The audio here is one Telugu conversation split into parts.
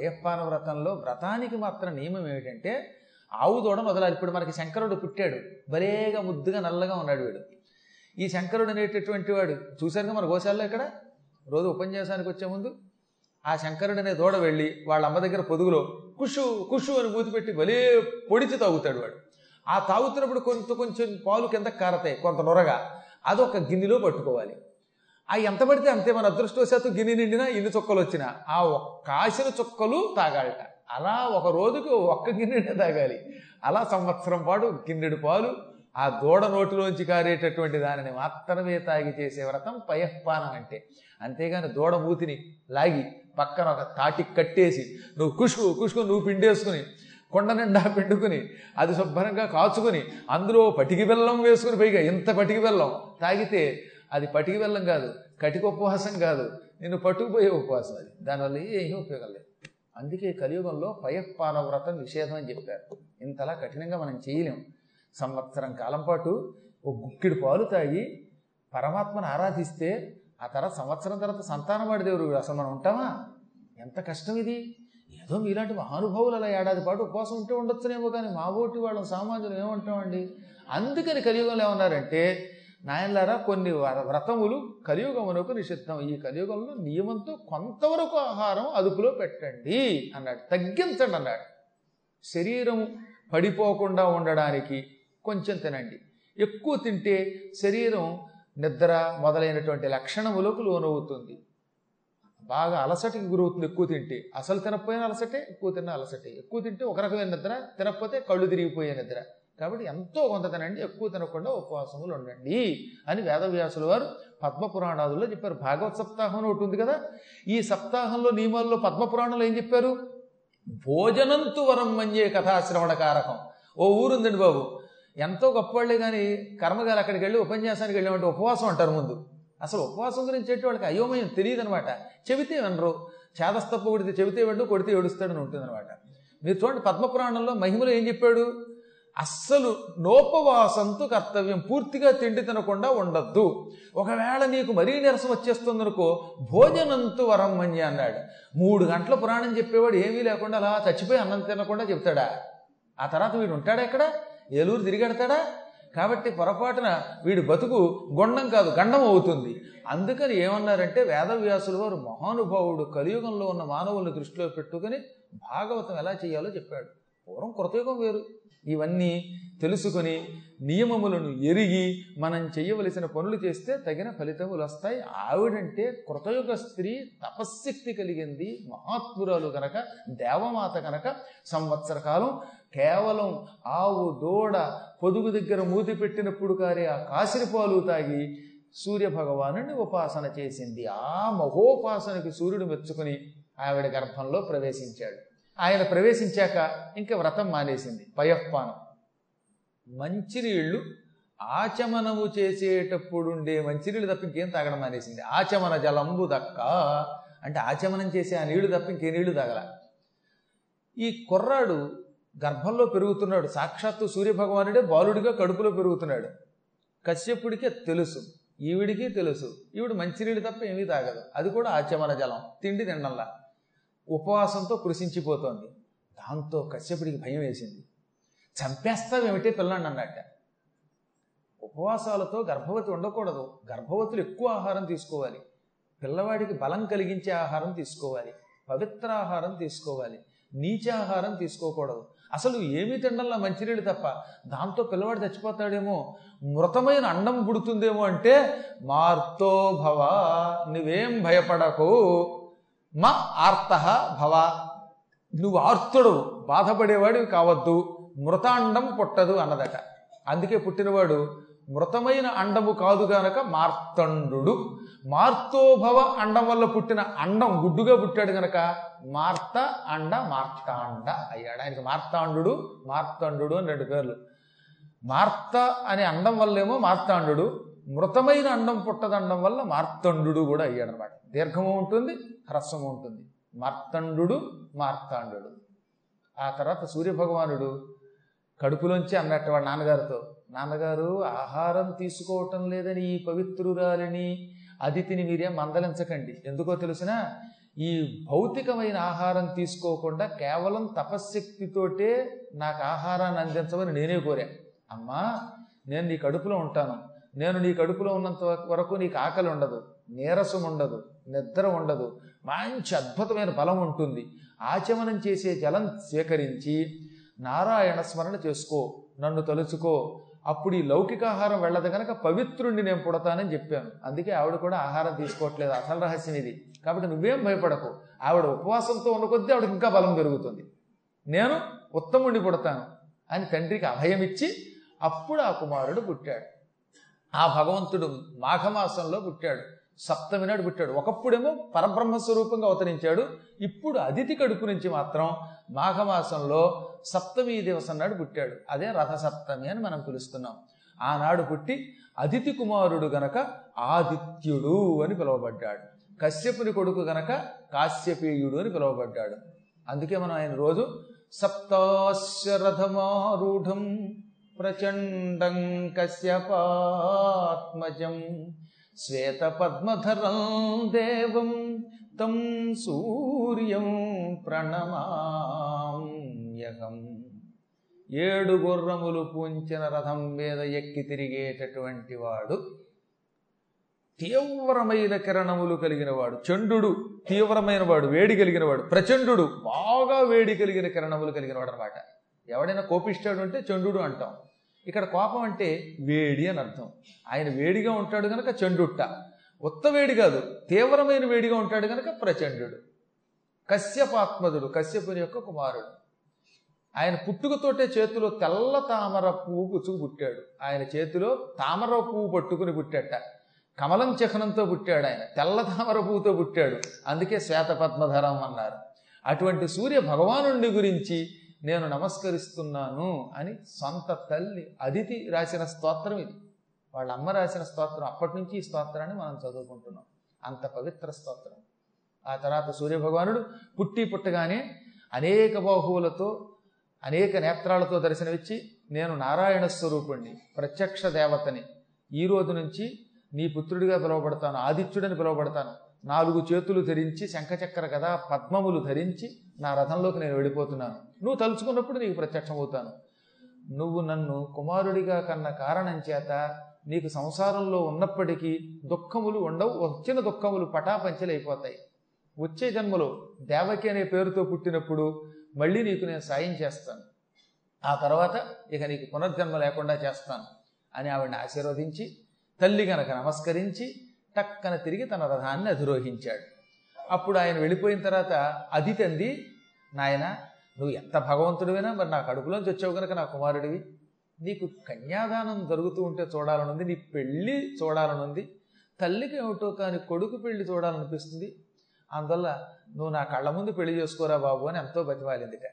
పయప్పాన వ్రతంలో వ్రతానికి మాత్రం నియమం ఏమిటంటే ఆవు దూడ మొదలాలి. ఇప్పుడు మనకి శంకరుడు పుట్టాడు. భలేగా ముద్దుగా నల్లగా ఉన్నాడు వీడు. ఈ శంకరుడు అనేటటువంటి వాడు చూశారుగా మన గోశాల్లో ఇక్కడ రోజు ఉపన్యాసానికి వచ్చే ముందు ఆ శంకరుడు అనే దూడ వెళ్ళి వాళ్ళ అమ్మ దగ్గర పొదుగులో కుషు కుషు అని మూతి పెట్టి భలే పొడిచి తాగుతాడు వాడు. ఆ తాగుతున్నప్పుడు కొంత కొంచెం పాలు కింద కారతాయి కొంత నొరగా. అదొక గిన్నెలో పట్టుకోవాలి. ఆ ఎంత పడితే అంతే మన అదృష్టవశాత్తు గిన్నె నిండినా ఇన్ని చుక్కలు వచ్చినా. ఆ కాసిన చుక్కలు తాగాలట. అలా ఒక రోజుకు ఒక్క గిన్నెనే తాగాలి. అలా సంవత్సరం పాటు గిన్నెడు పాలు ఆ దూడ నోటిలోంచి కారేటటువంటి దానిని మాత్రమే తాగి చేసే వ్రతం పయఃపానం అంటే. అంతేగాని దూడ మూతిని లాగి పక్కన ఒక తాటి కట్టేసి నువ్వు కుషు కుషుకు నువ్వు పిండేసుకుని కొండ నిండా పిండుకుని అది శుభ్రంగా కాచుకుని అందులో పటికి బెల్లం వేసుకుని పైగా ఇంత పటికి బెల్లం తాగితే అది పటికి వెళ్ళం కాదు కటిక ఉపవాసం కాదు. నిన్ను పట్టుకుపోయే ఉపవాసం అది. దానివల్ల ఏమీ ఉపయోగం లేదు. అందుకే కలియుగంలో పయఃపాన వ్రతం నిషేధం అని చెప్పారు. ఇంతలా కఠినంగా మనం చేయలేం. సంవత్సరం కాలం పాటు ఓ గుక్కిడి పాలు తాగి పరమాత్మను ఆరాధిస్తే ఆ తర్వాత సంవత్సరం తర్వాత సంతానవాడి దేవుడు అసలు మనం ఉంటామా? ఎంత కష్టం ఇది? ఏదో మీలాంటి మహానుభావులు అలా ఏడాది పాటు ఉపవాసం ఉంటే ఉండొచ్చునేమో కానీ మా ఓటి వాళ్ళం సామాన్యులు ఏమంటామండి? అందుకని కలియుగంలో ఏమన్నారంటే నాయనలారా కొన్ని వ్రతములు కలియుగమునకు నిషిద్ధం. ఈ కలియుగంలో నియమంతో కొంతవరకు ఆహారం అదుపులో పెట్టండి అన్నాడు. తగ్గించండి అన్నాడు. శరీరము పడిపోకుండా ఉండడానికి కొంచెం తినండి. ఎక్కువ తింటే శరీరం నిద్ర మొదలైనటువంటి లక్షణములకు లోనవుతుంది. బాగా అలసటకి గురవుతుంది ఎక్కువ తింటే. అసలు తినకపోయినా అలసటే ఎక్కువ తిన్న అలసటే. ఎక్కువ తింటే ఒక రకమైన నిద్ర తినకపోతే కళ్ళు తిరిగిపోయే నిద్ర. కాబట్టి ఎంతో కొంత తినండి ఎక్కువ తినకుండా ఉపవాసములు ఉండండి అని వేదవ్యాసుల వారు పద్మపురాణాదుల్లో చెప్పారు. భాగవత్ సప్తాహం ఒకటి ఉంది కదా. ఈ సప్తాహంలో నియమాల్లో పద్మపురాణంలో ఏం చెప్పారు? భోజనంతు వరం మంజే కథాశ్రవణ కారకం. ఓ ఊరుందండి బాబు. ఎంతో గొప్పవాళ్ళే కానీ కర్మగారు అక్కడికి వెళ్ళి ఉపన్యాసానికి వెళ్ళామంటే ఉపవాసం అంటారు ముందు. అసలు ఉపవాసం గురించి వాళ్ళకి అయోమయం తెలియదు అనమాట చెబితే వినరు. చేదస్తప్పు కొడితే చెబితే వెండు కొడితే ఏడుస్తాడని ఉంటుందన్నమాట. మీరు చూడండి పద్మపురాణంలో మహిమలో ఏం చెప్పాడు? అస్సలు నోపవాసంతు కర్తవ్యం పూర్తిగా తిండి తినకుండా ఉండద్దు. ఒకవేళ నీకు మరీ నీరసం వచ్చేస్తుందనుకో భోజనంతు వరం అన్నాడు. మూడు గంటల పురాణం చెప్పేవాడు ఏమీ లేకుండా అలా చచ్చిపోయి అన్నం తినకుండా చెప్తాడా ఆ తర్వాత వీడు ఉంటాడా ఎక్కడ? ఏలూరు తిరిగెడతాడా కాబట్టి పొరపాటున వీడి బతుకు గుండం కాదు గండం అవుతుంది. అందుకని ఏమన్నారంటే వేదవ్యాసుల వారు మహానుభావుడు కలియుగంలో ఉన్న మానవుల్ని దృష్టిలో పెట్టుకుని భాగవతం ఎలా చేయాలో చెప్పాడు. పూర్వం కృతయుగం వేరు. ఇవన్నీ తెలుసుకొని నియమములను ఎరిగి మనం చేయవలసిన పనులు చేస్తే తగిన ఫలితములు వస్తాయి. ఆవిడంటే కృతయుగ స్త్రీ తపశ్శక్తి కలిగింది. మహాత్మురాలు కనుక దేవమాత కనుక సంవత్సర కాలం కేవలం ఆవు దూడ పొదుగు దగ్గర మూతి పెట్టినప్పుడు కారే ఆ కాసిరి పాలు తాగి సూర్యభగవాను ఉపాసన చేసింది. ఆ మహోపాసనకి సూర్యుడు మెచ్చుకుని ఆవిడ గర్భంలో ప్రవేశించాడు. ఆయన ప్రవేశించాక ఇంకా వ్రతం మానేసింది. పయఃపానం మంచినీళ్ళు ఆచమనము చేసేటప్పుడు ఉండే మంచినీళ్ళు తప్ప ఇంకేం తాగడం మానేసింది. ఆచమన జలంబు దక్క అంటే ఆచమనం చేసే ఆ నీళ్ళు తప్ప ఇంకే నీళ్ళు తాగల. ఈ కుర్రాడు గర్భంలో పెరుగుతున్నాడు. సాక్షాత్తు సూర్యభగవానుడే బాలుడిగా కడుపులో పెరుగుతున్నాడు. కశ్యపుడికి తెలుసు. ఈవిడికి తెలుసు. ఈవిడ మంచినీళ్ళు తప్ప ఏమీ తాగదు. అది కూడా ఆచమన జలం. తిండి తిండంలా ఉపవాసంతో కృషించిపోతోంది దాంతో కశ్యపుడికి భయం వేసింది. చంపేస్తావేమిటే పిల్లాన్ని అన్నట్ట. ఉపవాసాలతో గర్భవతి ఉండకూడదు. గర్భవతులు ఎక్కువ ఆహారం తీసుకోవాలి. పిల్లవాడికి బలం కలిగించే ఆహారం తీసుకోవాలి. పవిత్ర ఆహారం తీసుకోవాలి. నీచాహారం తీసుకోకూడదు. అసలు ఏమీ తినడంలా మంచినీళ్ళు తప్ప దాంతో పిల్లవాడు చచ్చిపోతాడేమో. మృతమైన అండం పుడుతుందేమో అంటే మార్తో భవ నువ్వేం భయపడకు మా ఆర్త భవ. నువ్వు ఆర్తుడు బాధపడేవాడివి కావద్దు మృతాండం పుట్టదు అన్నదట. అందుకే పుట్టినవాడు మృతమైన అండము కాదు గనక మార్తండు మార్తోభవ అండం వల్ల పుట్టిన అండం గుడ్డుగా పుట్టాడు గనక మార్త అండ మార్తాండ అయ్యాడు. ఆయనకి మార్తాండు మార్తండు అని రెండు పేర్లు. మార్త అనే అండం వల్లేమో మార్తాండు మృతమైన అండం పుట్టదండం వల్ల మార్తండు కూడా అయ్యాడు అనమాట దీర్ఘము ఉంటుంది హ్రస్వము ఉంటుంది. మార్తండు మార్తాండు ఆ తర్వాత సూర్యభగవానుడు కడుపులోంచి అన్నట్టు వాడు నాన్నగారితో నాన్నగారు ఆహారం తీసుకోవటం లేదని ఈ పవిత్రురాలిని అతిథిని మీరేం మందలించకండి. ఎందుకో తెలిసినా ఈ భౌతికమైన ఆహారం తీసుకోకుండా కేవలం తపశ్శక్తితోటే నాకు ఆహారాన్ని అందించమని నేనే కోరా అమ్మా నేను నీ కడుపులో ఉంటాను. నేను నీ కడుపులో ఉన్నంత వరకు నీకు ఆకలి ఉండదు నీరసం ఉండదు నిద్ర ఉండదు మంచి అద్భుతమైన బలం ఉంటుంది. ఆచమనం చేసే జలం సేకరించి నారాయణ స్మరణ చేసుకో నన్ను తలుచుకో. అప్పుడు ఈ లౌకికాహారం వెళ్ళదు కనుక పవిత్రుణ్ణి నేను పుడతానని చెప్పాను. అందుకే ఆవిడ కూడా ఆహారం తీసుకోవట్లేదు అసలు రహస్యం ఇది. కాబట్టి నువ్వేం భయపడకు ఆవిడ ఉపవాసంతో ఉన్న కొద్దీ ఆవిడకి ఇంకా బలం పెరుగుతుంది. నేను ఉత్తముణ్ణి పుడతాను అని తండ్రికి అభయం ఇచ్చి అప్పుడు ఆ కుమారుడు పుట్టాడు. ఆ భగవంతుడు మాఘమాసంలో పుట్టాడు. సప్తమి నాడు పుట్టాడు. ఒకప్పుడేమో పరబ్రహ్మ స్వరూపంగా అవతరించాడు. ఇప్పుడు అతిథి కడుపు నుంచి మాత్రం మాఘమాసంలో సప్తమి దివసం నాడు పుట్టాడు. అదే రథ సప్తమి అని మనం పిలుస్తున్నాం. ఆనాడు పుట్టి అతిథి కుమారుడు గనక ఆదిత్యుడు అని పిలువబడ్డాడు. కశ్యపుని కొడుకు గనక కాశ్యపేయుడు అని పిలువబడ్డాడు. అందుకే మనం ఆయన రోజు సప్తాశ్వరథమారూఢం ప్రచండం కశ్యపాత్మజం శ్వేతపద్మధరం దేవం తం సూర్యం ప్రణమామ్యహం. ఏడు గుర్రములు పూంచిన రథం మీద ఎక్కి తిరిగేటటువంటి వాడు తీవ్రమైన కిరణములు కలిగిన వాడు చండు తీవ్రమైన వాడు వేడి కలిగిన వాడు ప్రచండు బాగా వేడి కలిగిన కిరణములు కలిగిన వాడు అనమాట ఎవడైనా కోపిస్తాడు అంటే చండు అంటాం. ఇక్కడ కోపం అంటే వేడి అని అర్థం. ఆయన వేడిగా ఉంటాడు కనుక చండుట్ట ఉత్త వేడి కాదు తీవ్రమైన వేడిగా ఉంటాడు కనుక ప్రచండు కశ్యపాత్మదుడు కశ్యపుని యొక్క కుమారుడు. ఆయన పుట్టుకతోటే చేతిలో తెల్ల తామర పువ్వు పుచ్చుకు పుట్టాడు. ఆయన చేతిలో తామర పువ్వు పట్టుకుని పుట్టాట. కమలం చిహ్నంతో పుట్టాడు ఆయన. తెల్ల తామర పువ్వుతో పుట్టాడు. అందుకే శ్వేతపద్మధరం అన్నారు. అటువంటి సూర్య భగవానుడి గురించి నేను నమస్కరిస్తున్నాను అని సొంత తల్లి అదితి రాసిన స్తోత్రం ఇది. వాళ్ళ అమ్మ రాసిన స్తోత్రం అప్పటి నుంచి ఈ స్తోత్రాన్ని మనం చదువుకుంటున్నాం. అంత పవిత్ర స్తోత్రం. ఆ తర్వాత సూర్యభగవానుడు పుట్టి పుట్టగానే అనేక బాహువులతో అనేక నేత్రాలతో దర్శనమిచ్చి నేను నారాయణ స్వరూపుణ్ణి ప్రత్యక్ష దేవతని ఈ రోజు నుంచి నీ పుత్రుడిగా పిలువబడతాను ఆదిత్యుడని పిలువబడతాను. నాలుగు చేతులు ధరించి శంఖచక్ర కదా పద్మములు ధరించి నా రథంలోకి నేను వెళ్ళిపోతున్నాను. నువ్వు తలుచుకున్నప్పుడు నీకు ప్రత్యక్షమవుతాను. నువ్వు నన్ను కుమారుడిగా కన్న కారణం చేత నీకు సంసారంలో ఉన్నప్పటికీ దుఃఖములు ఉండవు వచ్చిన దుఃఖములు పటాపంచలైపోతాయి. వచ్చే జన్మలో దేవకి అనే పేరుతో పుట్టినప్పుడు మళ్ళీ నీకు నేను సాయం చేస్తాను. ఆ తర్వాత ఇక నీకు పునర్జన్మ లేకుండా చేస్తాను అని ఆవిడని ఆశీర్వదించి తల్లి గనక నమస్కరించి టక్కన తిరిగి తన రథాన్ని అధిరోహించాడు. అప్పుడు ఆయన వెళ్ళిపోయిన తర్వాత అది తంది నాయన నువ్వు ఎంత భగవంతుడివైనా? మరి నా కడుపులోంచి వచ్చావు కనుక నా కుమారుడివి. నీకు కన్యాదానం జరుగుతూ ఉంటే చూడాలనుంది నీ పెళ్ళి చూడాలనుంది తల్లికి ఏమిటో కానీ కొడుకు పెళ్ళి చూడాలనిపిస్తుంది. అందువల్ల నువ్వు నా కళ్ళ ముందు పెళ్ళి చేసుకోరా బాబు అని ఎంతో బతిమాలిందిట.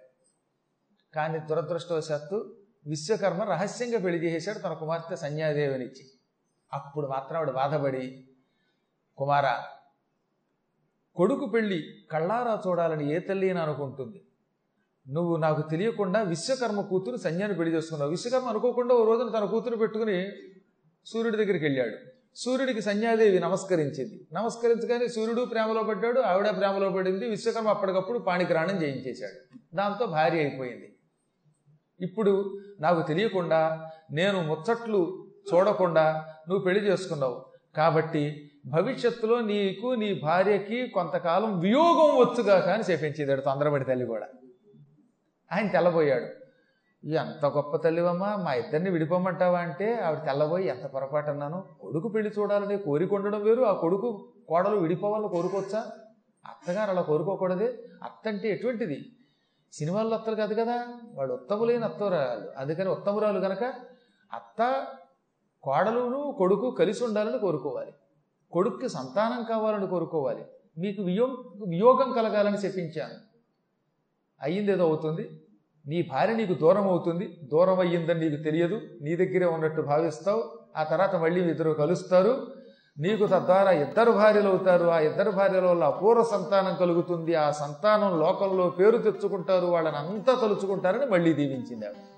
కానీ దురదృష్టవశాత్తు విశ్వకర్మ రహస్యంగా పెళ్ళి చేసేశాడు తన కుమార్తె సంధ్యాదేవినిచ్చి అప్పుడు మాత్రం ఆవిడ బాధపడి కుమార కొడుకు పెళ్ళి కళ్ళారా చూడాలని ఏ తల్లి అని అనుకుంటుంది. నువ్వు నాకు తెలియకుండా విశ్వకర్మ కూతురు సంధ్యాన్ని పెళ్ళి చేసుకున్నావు. విశ్వకర్మ అనుకోకుండా ఓ రోజున తన కూతురు పెట్టుకుని సూర్యుడి దగ్గరికి వెళ్ళాడు. సూర్యుడికి సంధ్యాదేవి నమస్కరించింది. నమస్కరించగానే సూర్యుడు ప్రేమలో పడ్డాడు ఆవిడ ప్రేమలో పడింది. విశ్వకర్మ అప్పటికప్పుడు పాణిగ్రహణం చేయించేశాడు. దాంతో భార్య అయిపోయింది. ఇప్పుడు నాకు తెలియకుండా నేను ముచ్చట్లు చూడకుండా నువ్వు పెళ్ళి చేసుకున్నావు. కాబట్టి భవిష్యత్తులో నీకు నీ భార్యకి కొంతకాలం వియోగం వచ్చుగా కానీ శపించేదాడు తొందరపడి తల్లి కూడా. ఆయన తెల్లబోయాడు. ఎంత గొప్ప తల్లివమ్మా మా ఇద్దరిని విడిపోమంటావా అంటే ఆవిడ తెల్లబోయి ఎంత పొరపాటు అన్నాను? కొడుకు పెళ్ళి చూడాలని కోరిక ఉండడం వేరు ఆ కొడుకు కోడలు విడిపోవాలని కోరుకోవచ్చా? అత్తగారు అలా కోరుకోకూడదే అత్త అంటే ఎటువంటిది? సినిమాల్లో అత్తలు కాదు కదా వాడు ఉత్తములైన అత్తవరాలు అందుకని ఉత్తమురాలు కనుక అత్త కోడలును కొడుకు కలిసి ఉండాలని కోరుకోవాలి. కొడుక్కి సంతానం కావాలని కోరుకోవాలి. మీకు వియో వియోగం కలగాలని చెప్పించాను అయ్యింది ఏదో అవుతుంది. నీ భార్య నీకు దూరం అవుతుంది. దూరం అయ్యిందని నీకు తెలియదు. నీ దగ్గరే ఉన్నట్టు భావిస్తావు. ఆ తర్వాత మళ్ళీ ఇద్దరు కలుస్తారు. నీకు తద్వారా ఇద్దరు భార్యలు అవుతారు. ఆ ఇద్దరు భార్యల వల్ల అపూర్వ సంతానం కలుగుతుంది. ఆ సంతానం లోకంలో పేరు తెచ్చుకుంటారు. వాళ్ళని అంతా తలుచుకుంటారని మళ్ళీ దీవించింది ఆవిడ.